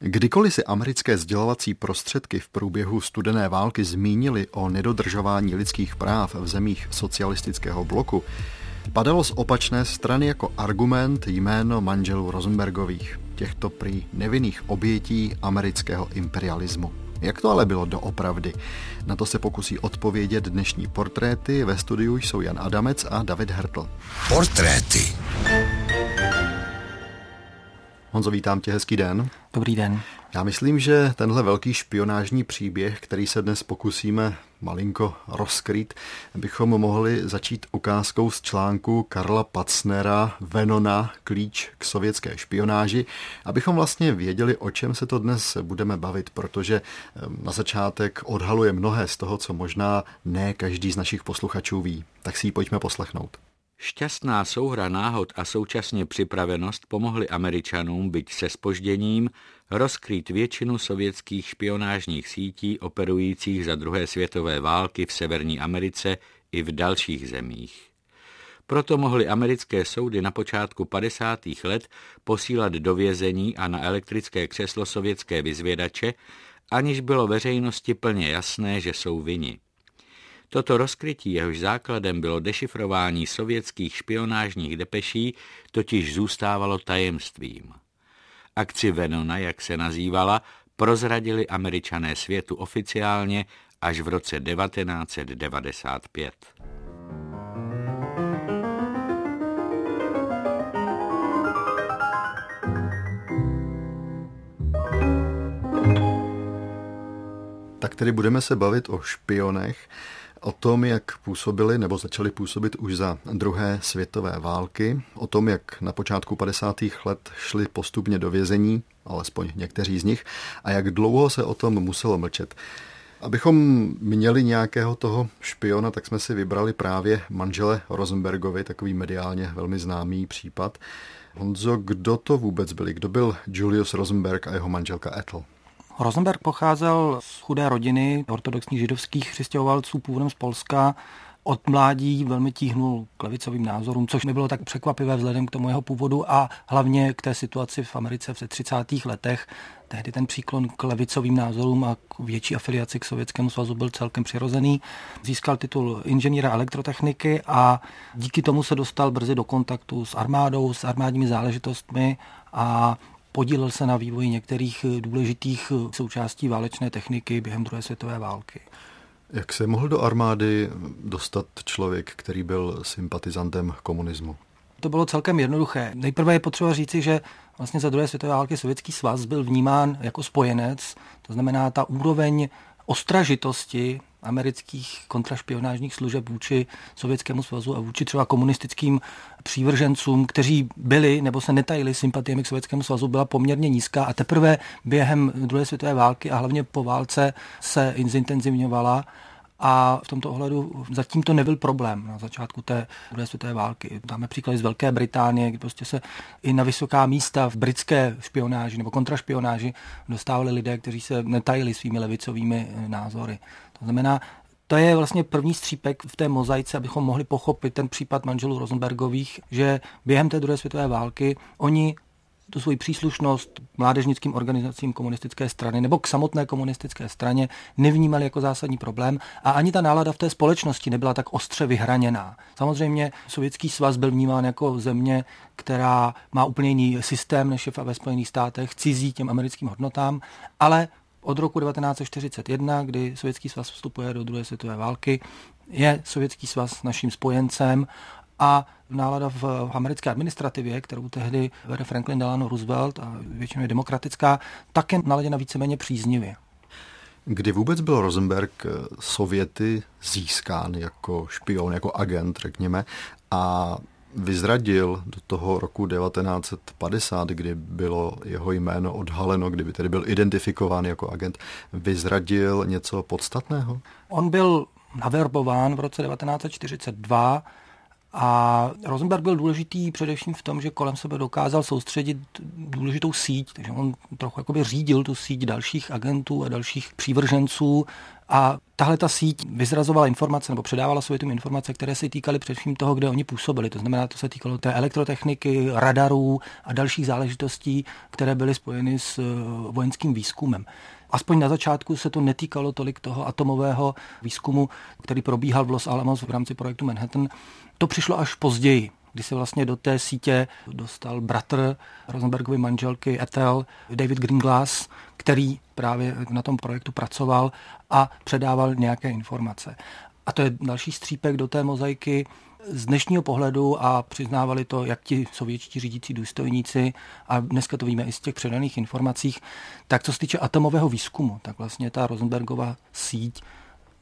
Kdykoliv si americké sdělovací prostředky v průběhu studené války zmínili o nedodržování lidských práv v zemích socialistického bloku, padalo z opačné strany jako argument jméno manželů Rosenbergových, těchto prý nevinných obětí amerického imperialismu. Jak to ale bylo doopravdy? Na to se pokusí odpovědět dnešní portréty. Ve studiu jsou Jan Adamec a David Hertl. Portréty. Honzo, vítám tě, hezký den. Dobrý den. Já myslím, že tenhle velký špionážní příběh, který se dnes pokusíme malinko rozkrýt, bychom mohli začít ukázkou z článku Karla Pacnera Venona Klíč k sovětské špionáži, abychom vlastně věděli, o čem se to dnes budeme bavit, protože na začátek odhaluje mnohé z toho, co možná ne každý z našich posluchačů ví. Tak si ji pojďme poslechnout. Šťastná souhra náhod a současně připravenost pomohly Američanům, byť se spožděním, rozkrýt většinu sovětských špionážních sítí operujících za druhé světové války v Severní Americe i v dalších zemích. Proto mohly americké soudy na počátku 50. let posílat do vězení a na elektrické křeslo sovětské vyzvědače, aniž bylo veřejnosti plně jasné, že jsou vini. Toto rozkrytí, jehož základem bylo dešifrování sovětských špionážních depeší, totiž zůstávalo tajemstvím. Akci Venona, jak se nazývala, prozradili američané světu oficiálně až v roce 1995. Tak tedy budeme se bavit o špionech, o tom, jak působili nebo začali působit už za druhé světové války, o tom, jak na počátku 50. let šli postupně do vězení, alespoň někteří z nich, a jak dlouho se o tom muselo mlčet. Abychom měli nějakého toho špiona, tak jsme si vybrali právě manžele Rosenbergovi, takový mediálně velmi známý případ. Honzo, kdo to vůbec byli? Kdo byl Julius Rosenberg a jeho manželka Ethel? Rosenberg pocházel z chudé rodiny ortodoxních židovských přistěhovalců původem z Polska. Od mládí velmi tíhnul k levicovým názorům, což nebylo tak překvapivé vzhledem k tomu jeho původu a hlavně k té situaci v Americe v 30. letech. Tehdy ten příklon k levicovým názorům a k větší afiliaci k Sovětskému svazu byl celkem přirozený. Získal titul inženýra elektrotechniky a díky tomu se dostal brzy do kontaktu s armádou, s armádními záležitostmi a podílel se na vývoji některých důležitých součástí válečné techniky během druhé světové války. Jak se mohl do armády dostat člověk, který byl sympatizantem komunismu? To bylo celkem jednoduché. Nejprve je potřeba říci, že vlastně za druhé světové války Sovětský svaz byl vnímán jako spojenec, to znamená ta úroveň ostražitosti amerických kontrašpionážních služeb vůči Sovětskému svazu a vůči třeba komunistickým přívržencům, kteří byli nebo se netajili sympatiemi k Sovětskému svazu, byla poměrně nízká a teprve během druhé světové války a hlavně po válce se zintenzivňovala a v tomto ohledu zatím to nebyl problém na začátku té druhé světové války. Dáme příklady z Velké Británie, kdy prostě se i na vysoká místa v britské špionáži nebo kontrašpionáži dostávali lidé, kteří se netajili svými levicovými názory. To znamená, to je vlastně první střípek v té mozaice, abychom mohli pochopit ten případ manželů Rosenbergových, že během té druhé světové války oni tu svoji příslušnost mládežnickým organizacím komunistické strany nebo k samotné komunistické straně nevnímali jako zásadní problém a ani ta nálada v té společnosti nebyla tak ostře vyhraněná. Samozřejmě Sovětský svaz byl vnímán jako země, která má úplně jiný systém než je ve Spojených státech, cizí těm americkým hodnotám, ale od roku 1941, kdy Sovětský svaz vstupuje do druhé světové války, je Sovětský svaz naším spojencem a nálada v americké administrativě, kterou tehdy vede Franklin Delano Roosevelt a většinou je demokratická, také naladěna víceméně příznivě. Kdy vůbec byl Rosenberg Sověty získán jako špion, jako agent, řekněme, a vyzradil do toho roku 1950, kdy bylo jeho jméno odhaleno, kdyby tedy byl identifikován jako agent, vyzradil něco podstatného? On byl naverbován v roce 1942 a Rosenberg byl důležitý především v tom, že kolem sebe dokázal soustředit důležitou síť, takže on trochu jakoby řídil tu síť dalších agentů a dalších přívrženců a tahle ta síť vyzrazovala informace nebo předávala Sovětům informace, které se týkaly především toho, kde oni působili. To znamená, to se týkalo té elektrotechniky, radarů a dalších záležitostí, které byly spojeny s eh, vojenským výzkumem. Aspoň na začátku se to netýkalo tolik toho atomového výzkumu, který probíhal v Los Alamos v rámci projektu Manhattan. To přišlo až později, kdy se vlastně do té sítě dostal bratr Rosenbergovy manželky Ethel, David Greenglass, který právě na tom projektu pracoval a předával nějaké informace. A to je další střípek do té mozaiky. Z dnešního pohledu a přiznávali to jak ti sovětští řídící důstojníci a dneska to víme i z těch předaných informacích, tak co se týče atomového výzkumu, tak vlastně ta Rosenbergova síť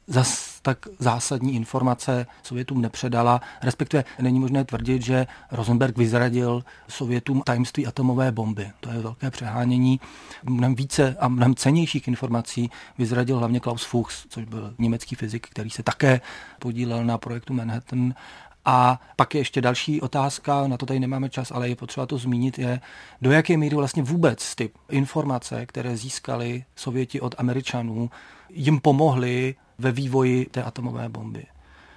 zas tak zásadní informace Sovětům nepředala, respektive není možné tvrdit, že Rosenberg vyzradil Sovětům tajemství atomové bomby. To je velké přehánění. Mnohem více a mnohem cenějších informací vyzradil hlavně Klaus Fuchs, což byl německý fyzik, který se také podílel na projektu Manhattan a pak je ještě další otázka, na to tady nemáme čas, ale je potřeba to zmínit, je, do jaké míry vlastně vůbec ty informace, které získali Sověti od Američanů, jim pomohly ve vývoji té atomové bomby.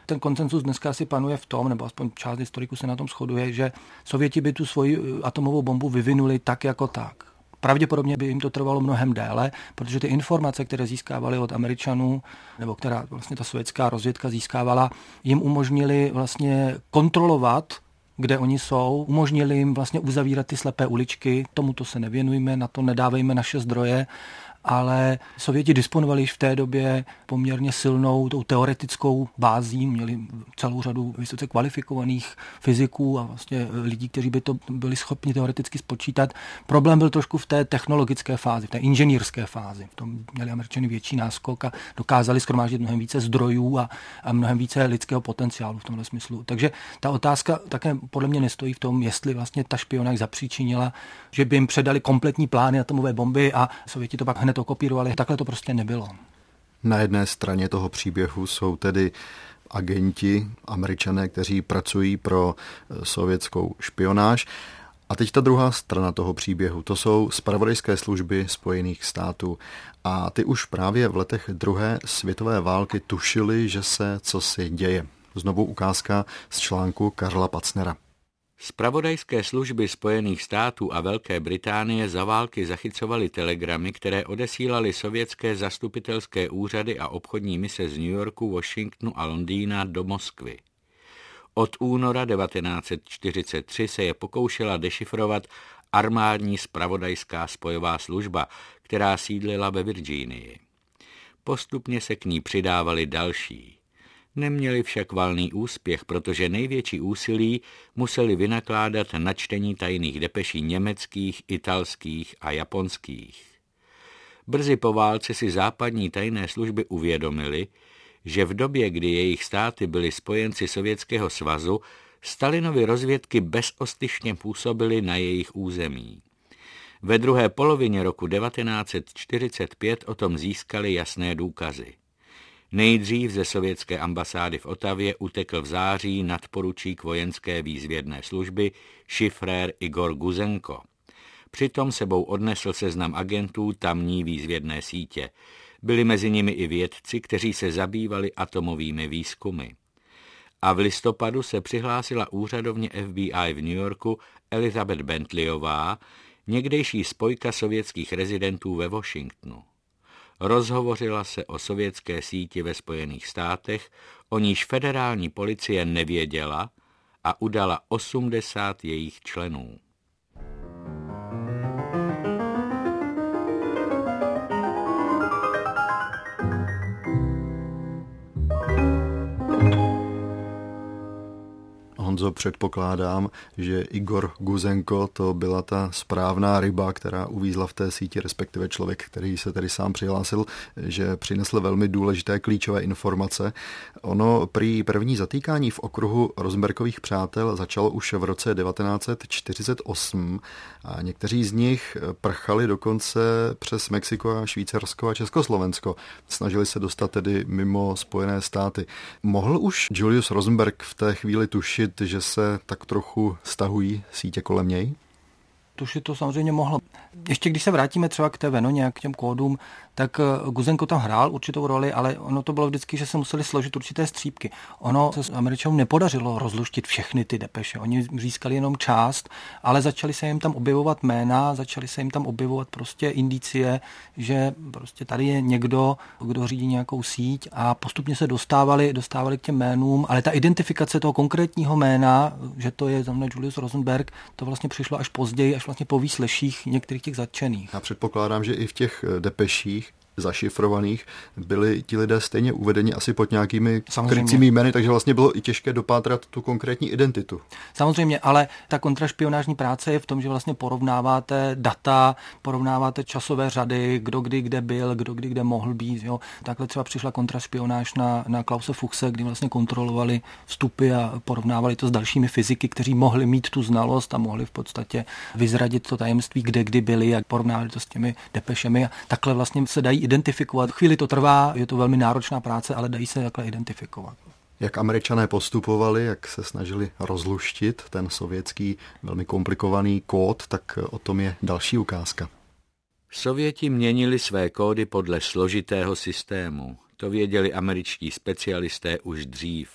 Ten koncensus dneska asi panuje v tom, nebo aspoň část historiků se na tom shoduje, že Sověti by tu svoji eh, atomovou bombu vyvinuli tak jako tak. Pravděpodobně by jim to trvalo mnohem déle, protože ty informace, které získávali od Američanů, nebo která vlastně ta sovětská rozvědka získávala, jim umožnili vlastně kontrolovat kde oni jsou, umožnili jim vlastně uzavírat ty slepé uličky, tomuto se nevěnujme, na to nedávejme naše zdroje ale Sověti disponovali již v té době poměrně silnou tou teoretickou bází, měli celou řadu vysoce kvalifikovaných fyziků a vlastně lidí, kteří by to byli schopni teoreticky spočítat. Problém byl trošku v té technologické fázi, v té inženýrské fázi. V tom měli američani větší náskok a dokázali schromáždit mnohem více zdrojů a, a mnohem více lidského potenciálu v tomhle smyslu. Takže ta otázka také podle mě nestojí v tom, jestli vlastně ta špionáž zapříčinila, že by jim předali kompletní plány atomové bomby a Sověti to pak hned hned okopírovali. Takhle to prostě nebylo. Na jedné straně toho příběhu jsou tedy agenti, američané, kteří pracují pro eh, sovětskou špionáž. A teď ta druhá strana toho příběhu, to jsou spravodajské služby Spojených států. A ty už právě v letech druhé světové války tušili, že se co si děje. Znovu ukázka z článku Karla Pacnera. Spravodajské služby Spojených států a Velké Británie za války zachycovaly telegramy, které odesílaly sovětské zastupitelské úřady a obchodní mise z New Yorku, Washingtonu a Londýna do Moskvy. Od února 1943 se je pokoušela dešifrovat armádní spravodajská spojová služba, která sídlila ve Virginii. Postupně se k ní přidávali další. Neměli však valný úspěch, protože největší úsilí museli vynakládat na čtení tajných depeší německých, italských a japonských. Brzy po válce si západní tajné služby uvědomili, že v době, kdy jejich státy byly spojenci Sovětského svazu, Stalinovy rozvědky bezostyšně působily na jejich území. Ve druhé polovině roku 1945 o tom získali jasné důkazy. Nejdřív ze sovětské ambasády v Otavě utekl v září nadporučík vojenské výzvědné služby šifrér Igor Guzenko. Přitom sebou odnesl seznam agentů tamní výzvědné sítě. Byli mezi nimi i vědci, kteří se zabývali atomovými výzkumy. A v listopadu se přihlásila úřadovně FBI v New Yorku Elizabeth Bentleyová, někdejší spojka sovětských rezidentů ve Washingtonu. Rozhovořila se o sovětské síti ve Spojených státech, o níž federální policie nevěděla a udala 80 jejich členů. Honzo, předpokládám, že Igor Guzenko to byla ta správná ryba, která uvízla v té síti, respektive člověk, který se tedy sám přihlásil, že přinesl velmi důležité klíčové informace. Ono prý první zatýkání v okruhu Rosenbergových přátel začalo už v roce 1948 a někteří z nich prchali dokonce přes Mexiko a Švýcarsko a Československo. Snažili se dostat tedy mimo Spojené státy. Mohl už Julius Rosenberg v té chvíli tušit, že se tak trochu stahují sítě kolem něj? tušit to samozřejmě mohlo. Ještě když se vrátíme třeba k té Venoně, k těm kódům, tak eh, Guzenko tam hrál určitou roli, ale ono to bylo vždycky, že se museli složit určité střípky. Ono se Američanům nepodařilo rozluštit všechny ty depeše. Oni získali jenom část, ale začali se jim tam objevovat jména, začali se jim tam objevovat prostě indicie, že prostě tady je někdo, kdo řídí nějakou síť a postupně se dostávali, dostávali k těm jménům, ale ta identifikace toho konkrétního jména, že to je za mne Julius Rosenberg, to vlastně přišlo až později, až vlastně po výsleších některých těch zatčených. Já předpokládám, že i v těch depeších zašifrovaných, byli ti lidé stejně uvedeni asi pod nějakými krycími jmény, takže vlastně bylo i těžké dopátrat tu konkrétní identitu. Samozřejmě, ale ta kontrašpionážní práce je v tom, že vlastně porovnáváte data, porovnáváte časové řady, kdo kdy kde byl, kdo kdy kde mohl být. Jo. Takhle třeba přišla kontrašpionáž na, na Klause Fuchse, kdy vlastně kontrolovali vstupy a porovnávali to s dalšími fyziky, kteří mohli mít tu znalost a mohli v podstatě vyzradit to tajemství, kde kdy byli a porovnávali to s těmi depešemi. A takhle vlastně se dají identifikovat. Chvíli to trvá, je to velmi náročná práce, ale dají se takhle identifikovat. Jak američané postupovali, jak se snažili rozluštit ten sovětský velmi komplikovaný kód, tak o tom je další ukázka. Sověti měnili své kódy podle složitého systému. To věděli američtí specialisté už dřív.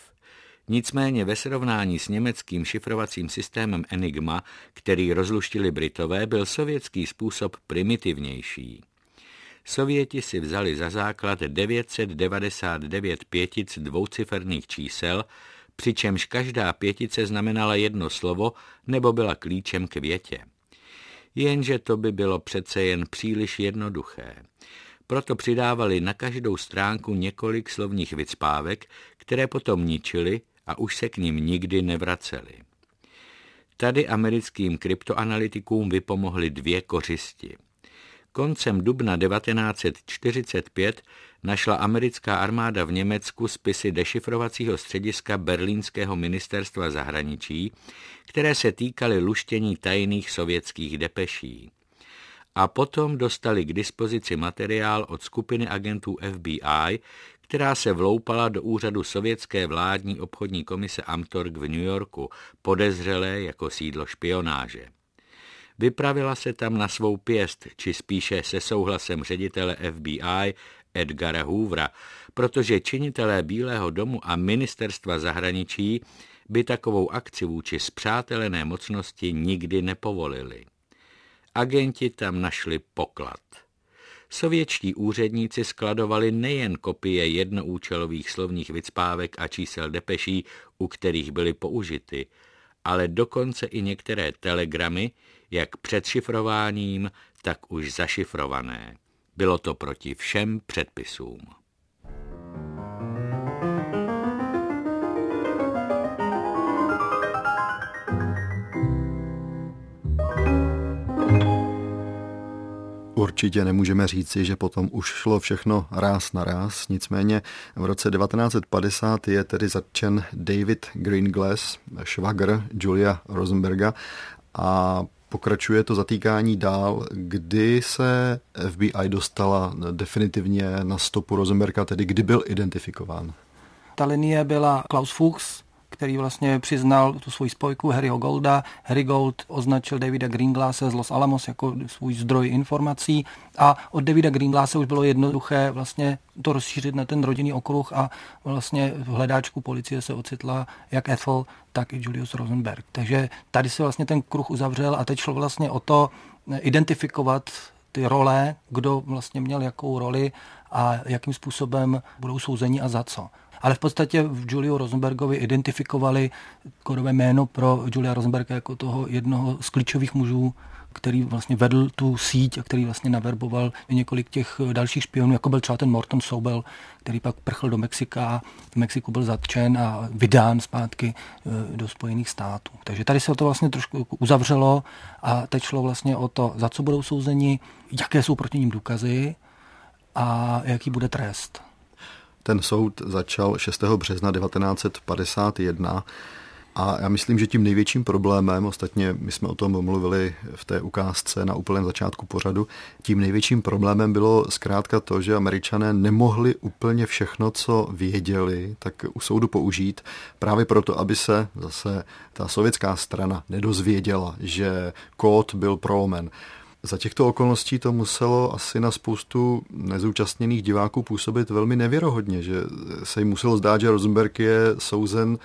Nicméně ve srovnání s německým šifrovacím systémem Enigma, který rozluštili Britové, byl sovětský způsob primitivnější. Sověti si vzali za základ 999 pětic dvouciferných čísel, přičemž každá pětice znamenala jedno slovo nebo byla klíčem k větě. Jenže to by bylo přece jen příliš jednoduché. Proto přidávali na každou stránku několik slovních vycpávek, které potom ničili a už se k ním nikdy nevraceli. Tady americkým kryptoanalytikům vypomohly dvě kořisti. Koncem dubna 1945 našla americká armáda v Německu spisy dešifrovacího střediska Berlínského ministerstva zahraničí, které se týkaly luštění tajných sovětských depeší. A potom dostali k dispozici materiál od skupiny agentů FBI, která se vloupala do úřadu sovětské vládní obchodní komise Amtorg v New Yorku, podezřelé jako sídlo špionáže. Vypravila se tam na svou pěst, či spíše se souhlasem ředitele FBI Edgara Hoovera, protože činitelé Bílého domu a ministerstva zahraničí by takovou akci vůči zpřátelené mocnosti nikdy nepovolili. Agenti tam našli poklad. Sovětští úředníci skladovali nejen kopie jednoúčelových slovních vycpávek a čísel depeší, u kterých byly použity, ale dokonce i některé telegramy, jak před šifrováním, tak už zašifrované. Bylo to proti všem předpisům. Určitě nemůžeme říci, že potom už šlo všechno ráz na ráz, nicméně v roce 1950 je tedy zatčen David Greenglass, švagr Julia Rosenberga a pokračuje to zatýkání dál, kdy se FBI dostala definitivně na stopu Rosenberga, tedy kdy byl identifikován. Ta linie byla Klaus Fuchs, který vlastně přiznal tu svoji spojku Harryho Golda. Harry Gold označil Davida Greenglasse z Los Alamos jako svůj zdroj informací a od Davida Greenglasse už bylo jednoduché vlastně to rozšířit na ten rodinný okruh a vlastně v hledáčku policie se ocitla jak Ethel, tak i Julius Rosenberg. Takže tady se vlastně ten kruh uzavřel a teď šlo vlastně o to identifikovat ty role, kdo vlastně měl jakou roli a jakým způsobem budou souzeni a za co ale v podstatě v Julio Rosenbergovi identifikovali kodové jméno pro Julia Rosenberga jako toho jednoho z klíčových mužů, který vlastně vedl tu síť a který vlastně naverboval několik těch dalších špionů, jako byl třeba ten Morton Sobel, který pak prchl do Mexika, v Mexiku byl zatčen a vydán zpátky e, do Spojených států. Takže tady se to vlastně trošku uzavřelo a teď šlo vlastně o to, za co budou souzeni, jaké jsou proti ním důkazy a jaký bude trest. Ten soud začal 6. března 1951. A já myslím, že tím největším problémem, ostatně my jsme o tom mluvili v té ukázce na úplném začátku pořadu, tím největším problémem bylo zkrátka to, že američané nemohli úplně všechno, co věděli, tak u soudu použít, právě proto, aby se zase ta sovětská strana nedozvěděla, že kód byl prolomen. Za těchto okolností to muselo asi na spoustu nezúčastněných diváků působit velmi nevěrohodně, že se jim muselo zdát, že Rosenberg je souzen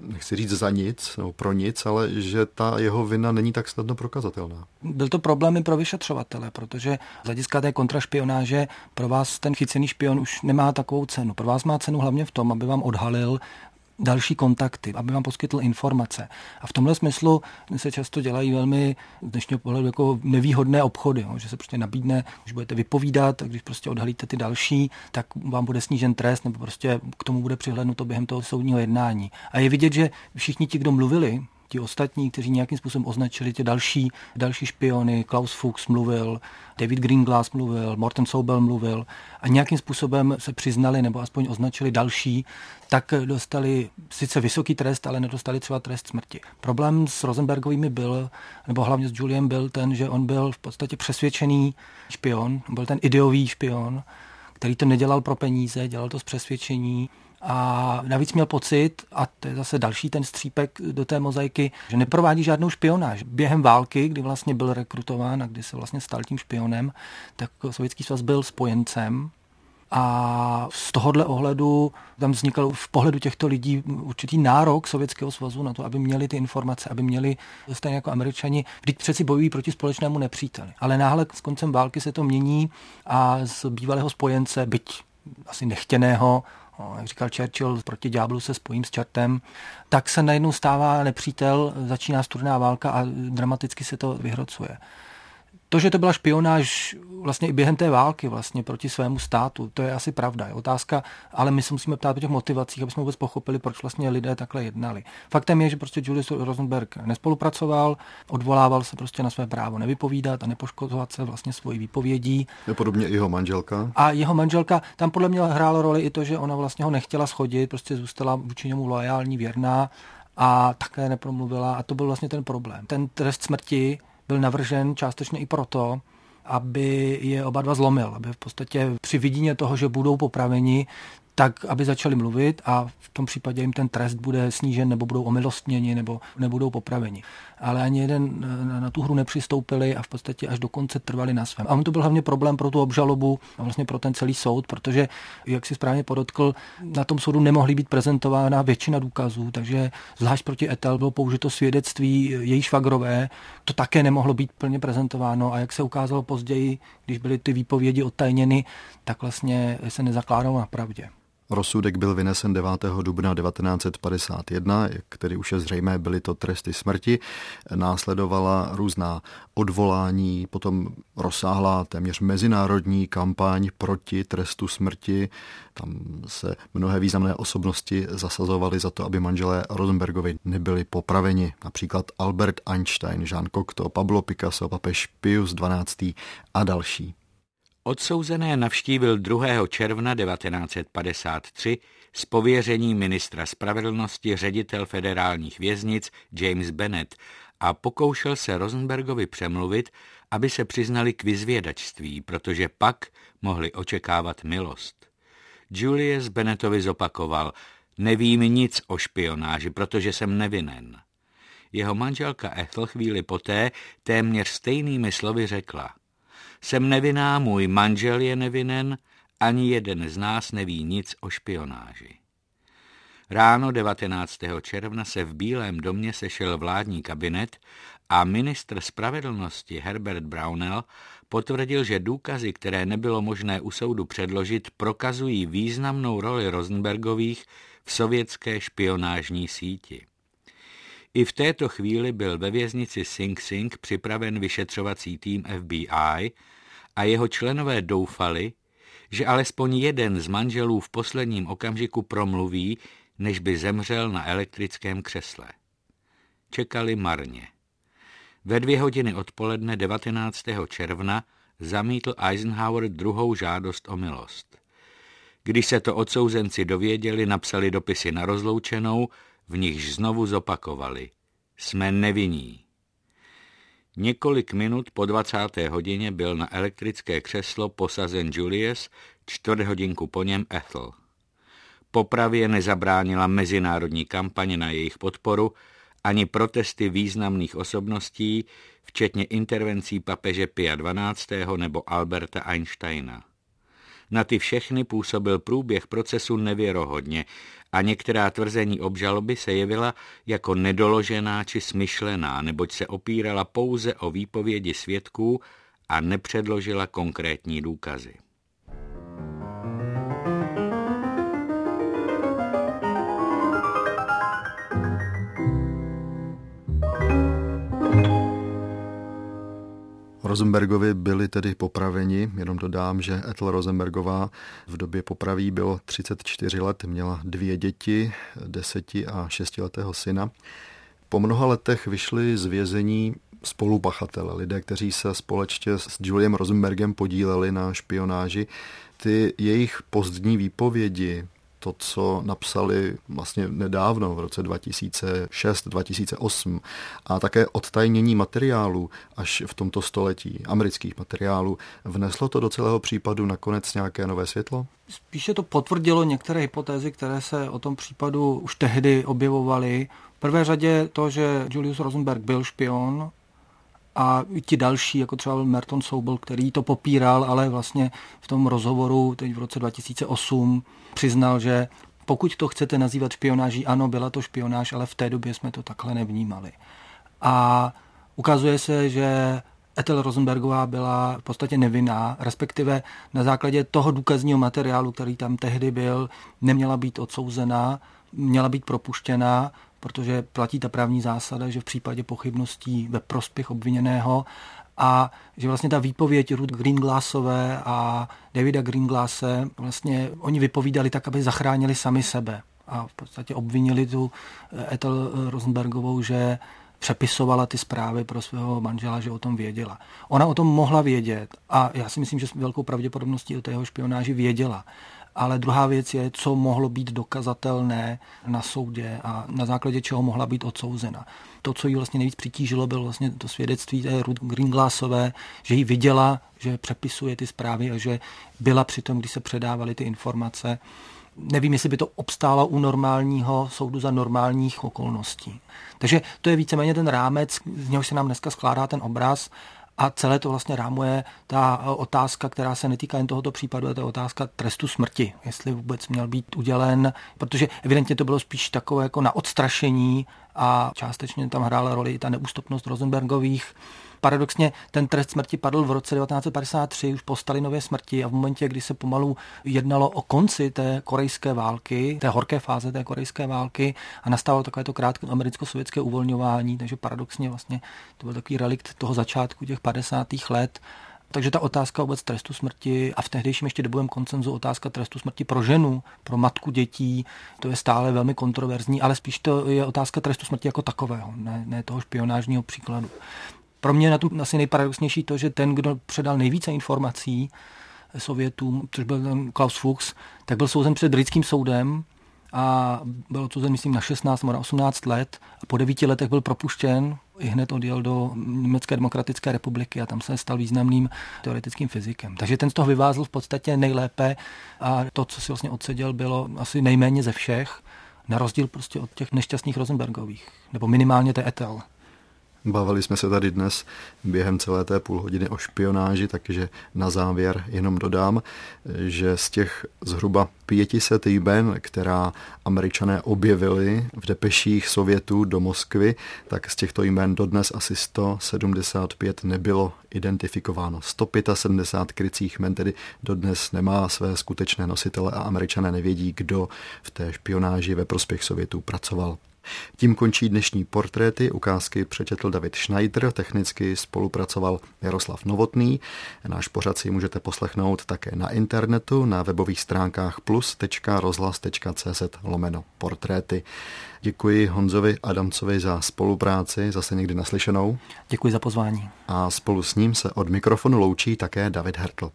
nechci říct za nic, nebo pro nic, ale že ta jeho vina není tak snadno prokazatelná. Byl to problém i pro vyšetřovatele, protože z hlediska té kontrašpionáže pro vás ten chycený špion už nemá takovou cenu. Pro vás má cenu hlavně v tom, aby vám odhalil další kontakty, aby vám poskytl informace. A v tomhle smyslu se často dělají velmi z dnešního pohledu jako nevýhodné obchody, že se prostě nabídne, když budete vypovídat, a když prostě odhalíte ty další, tak vám bude snížen trest nebo prostě k tomu bude přihlednuto během toho soudního jednání. A je vidět, že všichni ti, kdo mluvili, ti ostatní, kteří nějakým způsobem označili ty další, další špiony, Klaus Fuchs mluvil, David Greenglass mluvil, Morten Sobel mluvil a nějakým způsobem se přiznali nebo aspoň označili další, tak dostali sice vysoký trest, ale nedostali třeba trest smrti. Problém s Rosenbergovými byl, nebo hlavně s Juliem byl ten, že on byl v podstatě přesvědčený špion, byl ten ideový špion, který to nedělal pro peníze, dělal to z přesvědčení a navíc měl pocit, a to je zase další ten střípek do té mozaiky, že neprovádí žádnou špionáž. Během války, kdy vlastně byl rekrutován a kdy se vlastně stal tím špionem, tak Sovětský svaz byl spojencem a z tohohle ohledu tam vznikal v pohledu těchto lidí určitý nárok Sovětského svazu na to, aby měli ty informace, aby měli stejně jako američani, vždyť přeci bojují proti společnému nepříteli. Ale náhle s koncem války se to mění a z bývalého spojence, byť asi nechtěného, jak říkal Churchill, proti ďáblu se spojím s čertem, tak se najednou stává nepřítel, začíná studená válka a dramaticky se to vyhrocuje. To, že to byla špionáž vlastně i během té války vlastně proti svému státu, to je asi pravda. Je otázka, ale my se musíme ptát o těch motivacích, aby jsme vůbec pochopili, proč vlastně lidé takhle jednali. Faktem je, že prostě Julius Rosenberg nespolupracoval, odvolával se prostě na své právo nevypovídat a nepoškozovat se vlastně svojí výpovědí. Je podobně i jeho manželka. A jeho manželka, tam podle mě hrálo roli i to, že ona vlastně ho nechtěla schodit, prostě zůstala vůči němu loajální, věrná a také nepromluvila a to byl vlastně ten problém. Ten trest smrti byl navržen částečně i proto, aby je oba dva zlomil, aby v podstatě při vidině toho, že budou popraveni, tak aby začali mluvit a v tom případě jim ten trest bude snížen nebo budou omilostněni nebo nebudou popraveni. Ale ani jeden na tu hru nepřistoupili a v podstatě až do konce trvali na svém. A on to byl hlavně problém pro tu obžalobu a vlastně pro ten celý soud, protože, jak si správně podotkl, na tom soudu nemohly být prezentována většina důkazů, takže zvlášť proti Etel bylo použito svědectví její švagrové, to také nemohlo být plně prezentováno a jak se ukázalo později, když byly ty výpovědi odtajněny, tak vlastně se nezakládalo na pravdě. Rozsudek byl vynesen 9. dubna 1951, jak tedy už je zřejmé, byly to tresty smrti. Následovala různá odvolání, potom rozsáhlá téměř mezinárodní kampaň proti trestu smrti. Tam se mnohé významné osobnosti zasazovaly za to, aby manželé Rosenbergovi nebyli popraveni. Například Albert Einstein, Jean Cocteau, Pablo Picasso, papež Pius XII. a další. Odsouzené navštívil 2. června 1953 z pověření ministra spravedlnosti ředitel federálních věznic James Bennett a pokoušel se Rosenbergovi přemluvit, aby se přiznali k vyzvědačství, protože pak mohli očekávat milost. Julius Bennettovi zopakoval, nevím nic o špionáži, protože jsem nevinen. Jeho manželka Ethel chvíli poté téměř stejnými slovy řekla – jsem nevinná, můj manžel je nevinen, ani jeden z nás neví nic o špionáži. Ráno 19. června se v Bílém domě sešel vládní kabinet a ministr spravedlnosti Herbert Brownell potvrdil, že důkazy, které nebylo možné u soudu předložit, prokazují významnou roli Rosenbergových v sovětské špionážní síti. I v této chvíli byl ve věznici Sing Sing připraven vyšetřovací tým FBI a jeho členové doufali, že alespoň jeden z manželů v posledním okamžiku promluví, než by zemřel na elektrickém křesle. Čekali marně. Ve dvě hodiny odpoledne 19. června zamítl Eisenhower druhou žádost o milost. Když se to odsouzenci dověděli, napsali dopisy na rozloučenou, v nichž znovu zopakovali. Jsme nevinní. Několik minut po 20. hodině byl na elektrické křeslo posazen Julius, čtvrt hodinku po něm Ethel. Popravě nezabránila mezinárodní kampaně na jejich podporu ani protesty významných osobností, včetně intervencí papeže Pia XII. nebo Alberta Einsteina. Na ty všechny působil průběh procesu nevěrohodně a některá tvrzení obžaloby se jevila jako nedoložená či smyšlená, neboť se opírala pouze o výpovědi svědků a nepředložila konkrétní důkazy. Rosenbergovi byli tedy popraveni, jenom dodám, že Ethel Rosenbergová v době popraví bylo 34 let, měla dvě děti, deseti a šestiletého syna. Po mnoha letech vyšli z vězení spolupachatele, lidé, kteří se společně s Juliem Rosenbergem podíleli na špionáži. Ty jejich pozdní výpovědi to, co napsali vlastně nedávno, v roce 2006-2008 a také odtajnění materiálů až v tomto století, amerických materiálů, vneslo to do celého případu nakonec nějaké nové světlo? Spíše to potvrdilo některé hypotézy, které se o tom případu už tehdy objevovaly. V prvé řadě to, že Julius Rosenberg byl špion, a ti další, jako třeba Merton Sobel, který to popíral, ale vlastně v tom rozhovoru teď v roce 2008 přiznal, že pokud to chcete nazývat špionáží, ano, byla to špionáž, ale v té době jsme to takhle nevnímali. A ukazuje se, že Ethel Rosenbergová byla v podstatě nevinná, respektive na základě toho důkazního materiálu, který tam tehdy byl, neměla být odsouzená, měla být propuštěna protože platí ta právní zásada, že v případě pochybností ve prospěch obviněného a že vlastně ta výpověď Ruth Greenglassové a Davida Greenglase, vlastně oni vypovídali tak, aby zachránili sami sebe a v podstatě obvinili tu Ethel Rosenbergovou, že přepisovala ty zprávy pro svého manžela, že o tom věděla. Ona o tom mohla vědět a já si myslím, že s velkou pravděpodobností o tého špionáži věděla ale druhá věc je, co mohlo být dokazatelné na soudě a na základě čeho mohla být odsouzena. To, co jí vlastně nejvíc přitížilo, bylo vlastně to svědectví té Ruth Greenglassové, že ji viděla, že přepisuje ty zprávy a že byla při tom, když se předávaly ty informace. Nevím, jestli by to obstálo u normálního soudu za normálních okolností. Takže to je víceméně ten rámec, z něhož se nám dneska skládá ten obraz a celé to vlastně rámuje ta eh, otázka, která se netýká jen tohoto případu, je to otázka trestu smrti, jestli vůbec měl být udělen, protože evidentně to bylo spíš takové jako na odstrašení a částečně tam hrála roli i ta neústupnost Rosenbergových Paradoxně ten trest smrti padl v roce 1953 už po Stalinově smrti a v momentě, kdy se pomalu jednalo o konci té korejské války, té horké fáze té korejské války a nastalo takové to krátké americko-sovětské uvolňování, takže paradoxně vlastně to byl takový relikt toho začátku těch 50. let. Takže ta otázka vůbec trestu smrti a v tehdejším ještě dobovém koncenzu otázka trestu smrti pro ženu, pro matku dětí, to je stále velmi kontroverzní, ale spíš to je otázka trestu smrti jako takového, ne, ne toho špionážního příkladu. Pro mě na tom asi nejparadoxnější to, že ten, kdo předal nejvíce informací Sovětům, což byl ten Klaus Fuchs, tak byl souzen před britským soudem a byl odsouzen, myslím, na 16 nebo na 18 let a po devíti letech byl propuštěn, i hned odjel do Německé demokratické republiky a tam se stal významným teoretickým fyzikem. Takže ten z toho vyvázl v podstatě nejlépe a to, co si vlastně odseděl, bylo asi nejméně ze všech, na rozdíl prostě od těch nešťastných Rosenbergových, nebo minimálně té Etel. Bavili jsme se tady dnes během celé té půl hodiny o špionáži, takže na závěr jenom dodám, že z těch zhruba 500 jmen, která američané objevili v depeších Sovětů do Moskvy, tak z těchto jmen dodnes asi 175 nebylo identifikováno. 175 krycích jmen tedy dodnes nemá své skutečné nositele a američané nevědí, kdo v té špionáži ve prospěch Sovětů pracoval. Tím končí dnešní portréty. Ukázky přečetl David Schneider, technicky spolupracoval Jaroslav Novotný. Náš pořad si můžete poslechnout také na internetu na webových stránkách plus.rozhlas.cz lomeno portréty. Děkuji Honzovi Adamcovi za spolupráci, zase někdy naslyšenou. Děkuji za pozvání. A spolu s ním se od mikrofonu loučí také David Hertl.